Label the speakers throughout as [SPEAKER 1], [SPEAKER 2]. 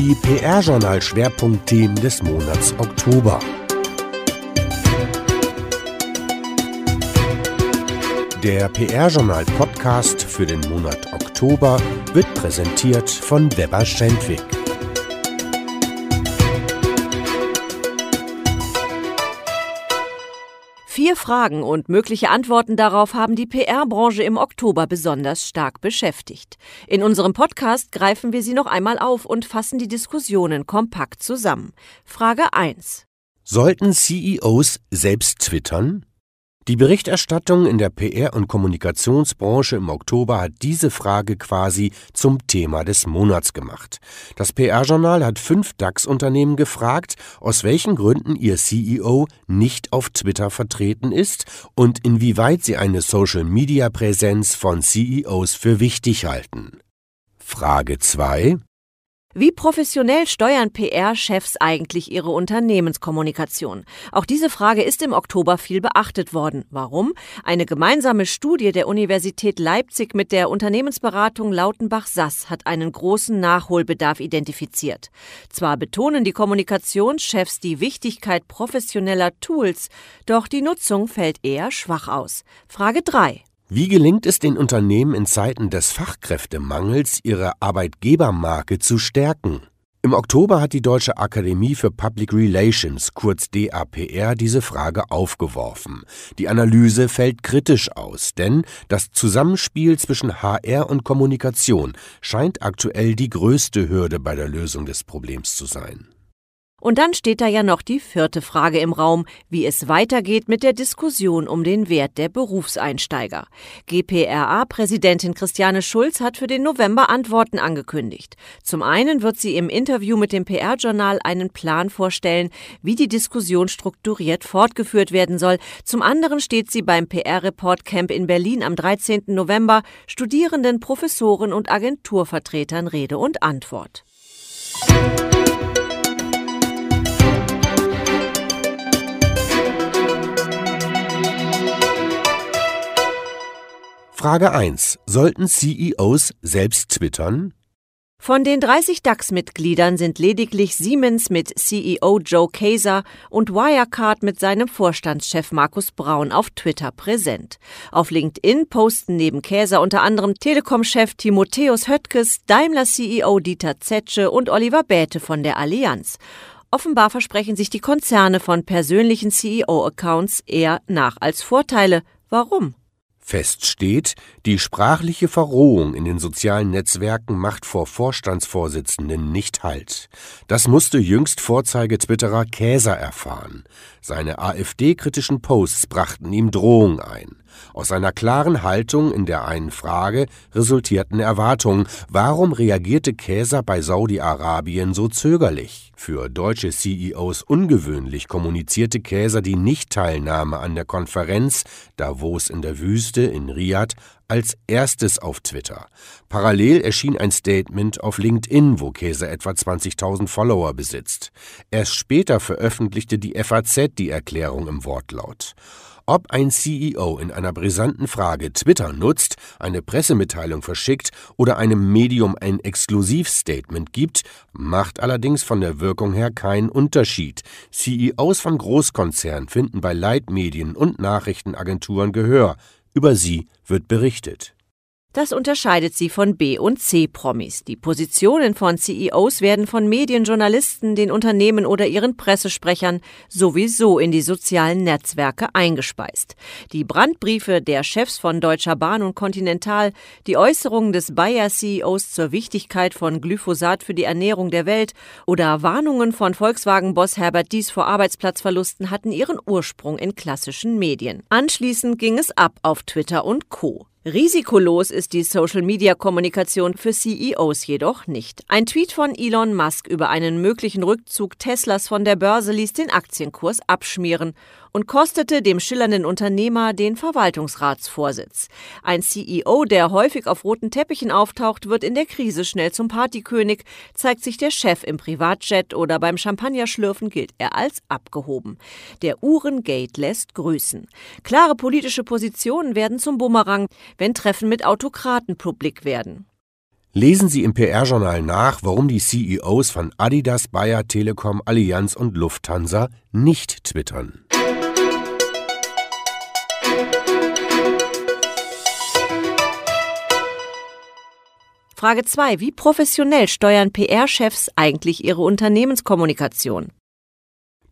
[SPEAKER 1] Die PR-Journal-Schwerpunktthemen des Monats Oktober. Der PR-Journal-Podcast für den Monat Oktober wird präsentiert von Weber Schendwick.
[SPEAKER 2] Vier Fragen und mögliche Antworten darauf haben die PR-Branche im Oktober besonders stark beschäftigt. In unserem Podcast greifen wir sie noch einmal auf und fassen die Diskussionen kompakt zusammen. Frage 1.
[SPEAKER 1] Sollten CEOs selbst twittern? Die Berichterstattung in der PR- und Kommunikationsbranche im Oktober hat diese Frage quasi zum Thema des Monats gemacht. Das PR-Journal hat fünf DAX-Unternehmen gefragt, aus welchen Gründen ihr CEO nicht auf Twitter vertreten ist und inwieweit sie eine Social-Media-Präsenz von CEOs für wichtig halten. Frage 2.
[SPEAKER 2] Wie professionell steuern PR-Chefs eigentlich ihre Unternehmenskommunikation? Auch diese Frage ist im Oktober viel beachtet worden. Warum? Eine gemeinsame Studie der Universität Leipzig mit der Unternehmensberatung Lautenbach-Sass hat einen großen Nachholbedarf identifiziert. Zwar betonen die Kommunikationschefs die Wichtigkeit professioneller Tools, doch die Nutzung fällt eher schwach aus. Frage 3.
[SPEAKER 1] Wie gelingt es den Unternehmen in Zeiten des Fachkräftemangels, ihre Arbeitgebermarke zu stärken? Im Oktober hat die Deutsche Akademie für Public Relations, kurz DAPR, diese Frage aufgeworfen. Die Analyse fällt kritisch aus, denn das Zusammenspiel zwischen HR und Kommunikation scheint aktuell die größte Hürde bei der Lösung des Problems zu sein.
[SPEAKER 2] Und dann steht da ja noch die vierte Frage im Raum, wie es weitergeht mit der Diskussion um den Wert der Berufseinsteiger. GPRA-Präsidentin Christiane Schulz hat für den November Antworten angekündigt. Zum einen wird sie im Interview mit dem PR-Journal einen Plan vorstellen, wie die Diskussion strukturiert fortgeführt werden soll. Zum anderen steht sie beim PR-Report Camp in Berlin am 13. November Studierenden, Professoren und Agenturvertretern Rede und Antwort.
[SPEAKER 1] Frage 1. Sollten CEOs selbst twittern?
[SPEAKER 2] Von den 30 DAX-Mitgliedern sind lediglich Siemens mit CEO Joe Kaeser und Wirecard mit seinem Vorstandschef Markus Braun auf Twitter präsent. Auf LinkedIn posten neben Kaeser unter anderem Telekom-Chef Timotheus Höttges, Daimler-CEO Dieter Zetsche und Oliver Bäte von der Allianz. Offenbar versprechen sich die Konzerne von persönlichen CEO-Accounts eher nach als Vorteile. Warum?
[SPEAKER 1] Fest steht, die sprachliche Verrohung in den sozialen Netzwerken macht vor Vorstandsvorsitzenden nicht Halt. Das musste jüngst Vorzeige-Twitterer Käser erfahren. Seine AfD-kritischen Posts brachten ihm Drohung ein. Aus seiner klaren Haltung in der einen Frage resultierten Erwartungen. Warum reagierte Käser bei Saudi-Arabien so zögerlich? Für deutsche CEOs ungewöhnlich kommunizierte Käser die Nichtteilnahme an der Konferenz Davos in der Wüste in Riad als erstes auf Twitter. Parallel erschien ein Statement auf LinkedIn, wo Käser etwa 20.000 Follower besitzt. Erst später veröffentlichte die FAZ die Erklärung im Wortlaut. Ob ein CEO in einer brisanten Frage Twitter nutzt, eine Pressemitteilung verschickt oder einem Medium ein Exklusivstatement gibt, macht allerdings von der Wirkung her keinen Unterschied. CEOs von Großkonzernen finden bei Leitmedien und Nachrichtenagenturen Gehör. Über sie wird berichtet.
[SPEAKER 2] Das unterscheidet sie von B- und C-Promis. Die Positionen von CEOs werden von Medienjournalisten, den Unternehmen oder ihren Pressesprechern sowieso in die sozialen Netzwerke eingespeist. Die Brandbriefe der Chefs von Deutscher Bahn und Continental, die Äußerungen des Bayer-CEOs zur Wichtigkeit von Glyphosat für die Ernährung der Welt oder Warnungen von Volkswagen-Boss Herbert Dies vor Arbeitsplatzverlusten hatten ihren Ursprung in klassischen Medien. Anschließend ging es ab auf Twitter und Co. Risikolos ist die Social-Media-Kommunikation für CEOs jedoch nicht. Ein Tweet von Elon Musk über einen möglichen Rückzug Teslas von der Börse ließ den Aktienkurs abschmieren und kostete dem schillernden Unternehmer den Verwaltungsratsvorsitz. Ein CEO, der häufig auf roten Teppichen auftaucht, wird in der Krise schnell zum Partykönig, zeigt sich der Chef im Privatjet oder beim Champagnerschlürfen gilt er als abgehoben. Der Uhrengate lässt grüßen. Klare politische Positionen werden zum Bumerang, wenn Treffen mit Autokraten publik werden.
[SPEAKER 1] Lesen Sie im PR-Journal nach, warum die CEOs von Adidas, Bayer, Telekom, Allianz und Lufthansa nicht twittern.
[SPEAKER 2] Frage 2. Wie professionell steuern PR-Chefs eigentlich ihre Unternehmenskommunikation?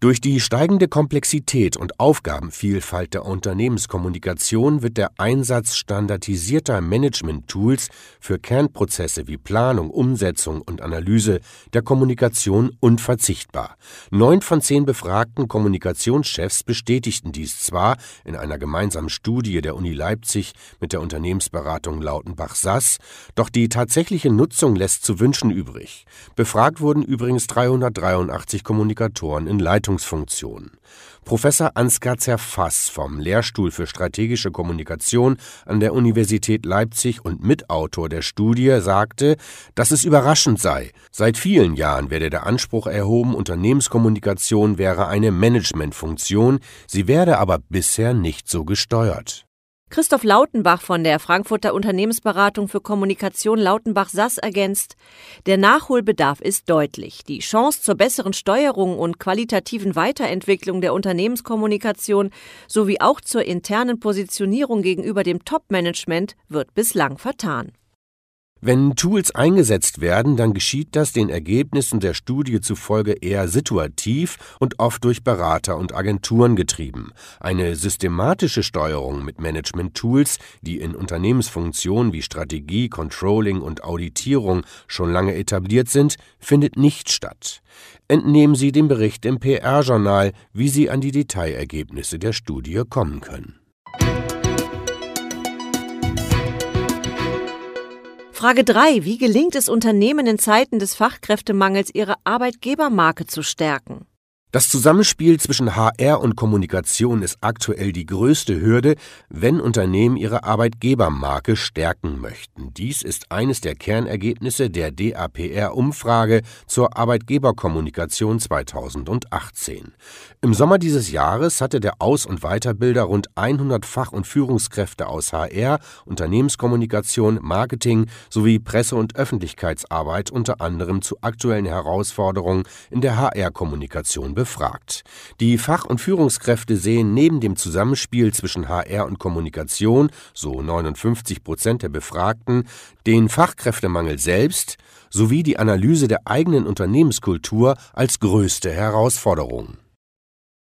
[SPEAKER 1] Durch die steigende Komplexität und Aufgabenvielfalt der Unternehmenskommunikation wird der Einsatz standardisierter Management-Tools für Kernprozesse wie Planung, Umsetzung und Analyse der Kommunikation unverzichtbar. Neun von zehn befragten Kommunikationschefs bestätigten dies zwar in einer gemeinsamen Studie der Uni Leipzig mit der Unternehmensberatung Lautenbach-Sass, doch die tatsächliche Nutzung lässt zu wünschen übrig. Befragt wurden übrigens 383 Kommunikatoren in Leitung Leitungsfunktion. Professor Ansgar Zerfass vom Lehrstuhl für strategische Kommunikation an der Universität Leipzig und Mitautor der Studie sagte, dass es überraschend sei. Seit vielen Jahren werde der Anspruch erhoben, Unternehmenskommunikation wäre eine Managementfunktion, sie werde aber bisher nicht so gesteuert.
[SPEAKER 2] Christoph Lautenbach von der Frankfurter Unternehmensberatung für Kommunikation Lautenbach-Sass ergänzt, der Nachholbedarf ist deutlich. Die Chance zur besseren Steuerung und qualitativen Weiterentwicklung der Unternehmenskommunikation sowie auch zur internen Positionierung gegenüber dem Top-Management wird bislang vertan.
[SPEAKER 1] Wenn Tools eingesetzt werden, dann geschieht das den Ergebnissen der Studie zufolge eher situativ und oft durch Berater und Agenturen getrieben. Eine systematische Steuerung mit Management-Tools, die in Unternehmensfunktionen wie Strategie, Controlling und Auditierung schon lange etabliert sind, findet nicht statt. Entnehmen Sie dem Bericht im PR-Journal, wie Sie an die Detailergebnisse der Studie kommen können.
[SPEAKER 2] Frage 3. Wie gelingt es Unternehmen in Zeiten des Fachkräftemangels, ihre Arbeitgebermarke zu stärken?
[SPEAKER 1] Das Zusammenspiel zwischen HR und Kommunikation ist aktuell die größte Hürde, wenn Unternehmen ihre Arbeitgebermarke stärken möchten. Dies ist eines der Kernergebnisse der DAPR-Umfrage zur Arbeitgeberkommunikation 2018. Im Sommer dieses Jahres hatte der Aus- und Weiterbilder rund 100 Fach- und Führungskräfte aus HR, Unternehmenskommunikation, Marketing sowie Presse- und Öffentlichkeitsarbeit unter anderem zu aktuellen Herausforderungen in der HR-Kommunikation befragt. Die Fach- und Führungskräfte sehen neben dem Zusammenspiel zwischen HR und Kommunikation, so 59 Prozent der Befragten, den Fachkräftemangel selbst sowie die Analyse der eigenen Unternehmenskultur als größte Herausforderung.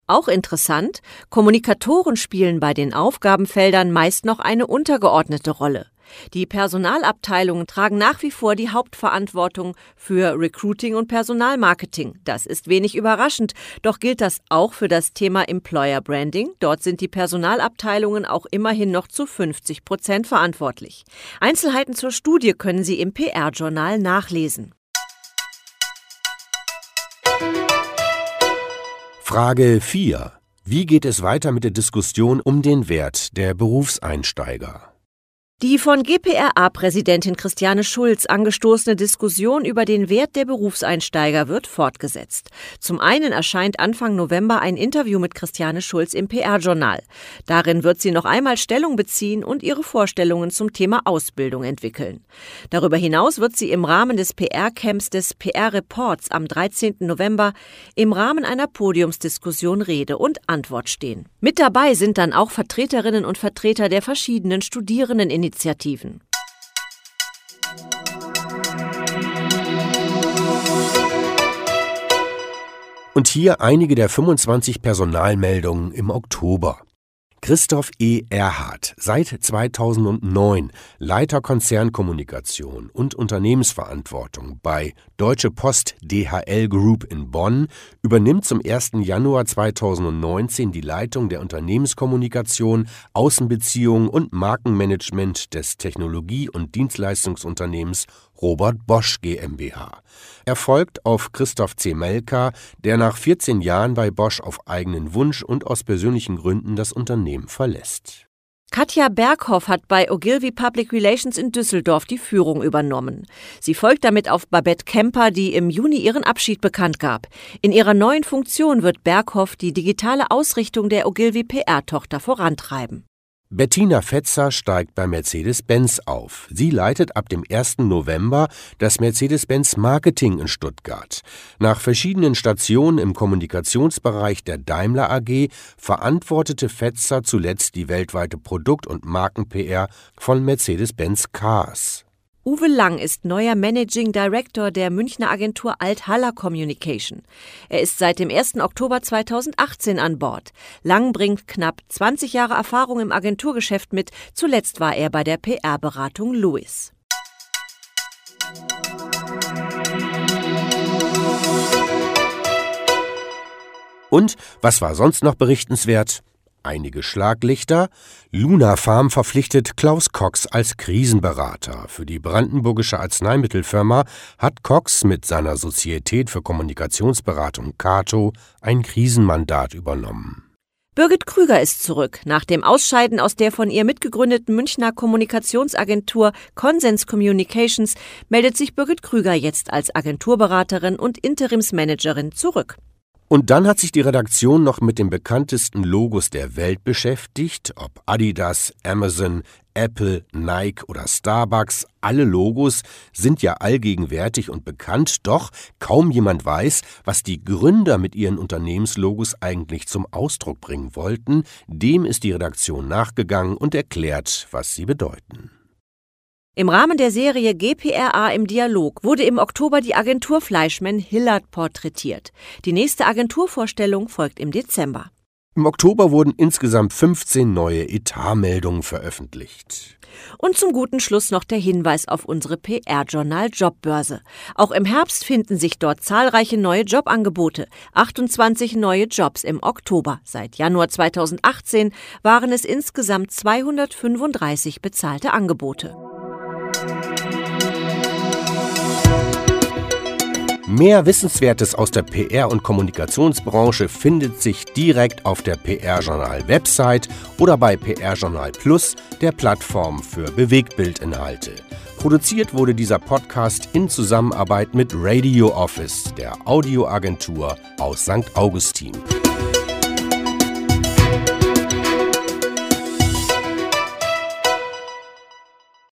[SPEAKER 2] Auch interessant, Kommunikatoren spielen bei den Aufgabenfeldern meist noch eine untergeordnete Rolle. Die Personalabteilungen tragen nach wie vor die Hauptverantwortung für Recruiting und Personalmarketing. Das ist wenig überraschend, doch gilt das auch für das Thema Employer Branding. Dort sind die Personalabteilungen auch immerhin noch zu 50 Prozent verantwortlich. Einzelheiten zur Studie können Sie im PR-Journal nachlesen.
[SPEAKER 1] Frage 4. Wie geht es weiter mit der Diskussion um den Wert der Berufseinsteiger?
[SPEAKER 2] Die von GPRA-Präsidentin Christiane Schulz angestoßene Diskussion über den Wert der Berufseinsteiger wird fortgesetzt. Zum einen erscheint Anfang November ein Interview mit Christiane Schulz im PR-Journal. Darin wird sie noch einmal Stellung beziehen und ihre Vorstellungen zum Thema Ausbildung entwickeln. Darüber hinaus wird sie im Rahmen des PR-Camps des PR-Reports am 13. November im Rahmen einer Podiumsdiskussion Rede und Antwort stehen. Mit dabei sind dann auch Vertreterinnen und Vertreter der verschiedenen Studierenden Initiativen.
[SPEAKER 1] Und hier einige der 25 Personalmeldungen im Oktober. Christoph E. Erhardt, seit 2009 Leiter Konzernkommunikation und Unternehmensverantwortung bei Deutsche Post DHL Group in Bonn, übernimmt zum 1. Januar 2019 die Leitung der Unternehmenskommunikation, Außenbeziehungen und Markenmanagement des Technologie- und Dienstleistungsunternehmens Robert Bosch GmbH. Er folgt auf Christoph C. Melka, der nach 14 Jahren bei Bosch auf eigenen Wunsch und aus persönlichen Gründen das Unternehmen verlässt.
[SPEAKER 2] Katja Berghoff hat bei Ogilvy Public Relations in Düsseldorf die Führung übernommen. Sie folgt damit auf Babette Kemper, die im Juni ihren Abschied bekannt gab. In ihrer neuen Funktion wird Berghoff die digitale Ausrichtung der Ogilvy PR-Tochter vorantreiben.
[SPEAKER 1] Bettina Fetzer steigt bei Mercedes-Benz auf. Sie leitet ab dem 1. November das Mercedes-Benz Marketing in Stuttgart. Nach verschiedenen Stationen im Kommunikationsbereich der Daimler AG verantwortete Fetzer zuletzt die weltweite Produkt- und Marken-PR von Mercedes-Benz Cars.
[SPEAKER 2] Uwe Lang ist neuer Managing Director der Münchner Agentur Althaller Communication. Er ist seit dem 1. Oktober 2018 an Bord. Lang bringt knapp 20 Jahre Erfahrung im Agenturgeschäft mit. Zuletzt war er bei der PR-Beratung Lewis.
[SPEAKER 1] Und was war sonst noch berichtenswert? Einige Schlaglichter. Luna Farm verpflichtet Klaus Cox als Krisenberater. Für die brandenburgische Arzneimittelfirma hat Cox mit seiner Sozietät für Kommunikationsberatung Cato ein Krisenmandat übernommen.
[SPEAKER 2] Birgit Krüger ist zurück. Nach dem Ausscheiden aus der von ihr mitgegründeten Münchner Kommunikationsagentur Consens Communications meldet sich Birgit Krüger jetzt als Agenturberaterin und Interimsmanagerin zurück.
[SPEAKER 1] Und dann hat sich die Redaktion noch mit den bekanntesten Logos der Welt beschäftigt, ob Adidas, Amazon, Apple, Nike oder Starbucks, alle Logos sind ja allgegenwärtig und bekannt, doch kaum jemand weiß, was die Gründer mit ihren Unternehmenslogos eigentlich zum Ausdruck bringen wollten, dem ist die Redaktion nachgegangen und erklärt, was sie bedeuten.
[SPEAKER 2] Im Rahmen der Serie GPRA im Dialog wurde im Oktober die Agentur Fleischmann Hillard porträtiert. Die nächste Agenturvorstellung folgt im Dezember.
[SPEAKER 1] Im Oktober wurden insgesamt 15 neue Etatmeldungen veröffentlicht.
[SPEAKER 2] Und zum guten Schluss noch der Hinweis auf unsere PR-Journal Jobbörse. Auch im Herbst finden sich dort zahlreiche neue Jobangebote. 28 neue Jobs im Oktober. Seit Januar 2018 waren es insgesamt 235 bezahlte Angebote.
[SPEAKER 1] Mehr Wissenswertes aus der PR- und Kommunikationsbranche findet sich direkt auf der PR-Journal-Website oder bei PR-Journal Plus, der Plattform für Bewegtbildinhalte. Produziert wurde dieser Podcast in Zusammenarbeit mit Radio Office, der Audioagentur aus St. Augustin.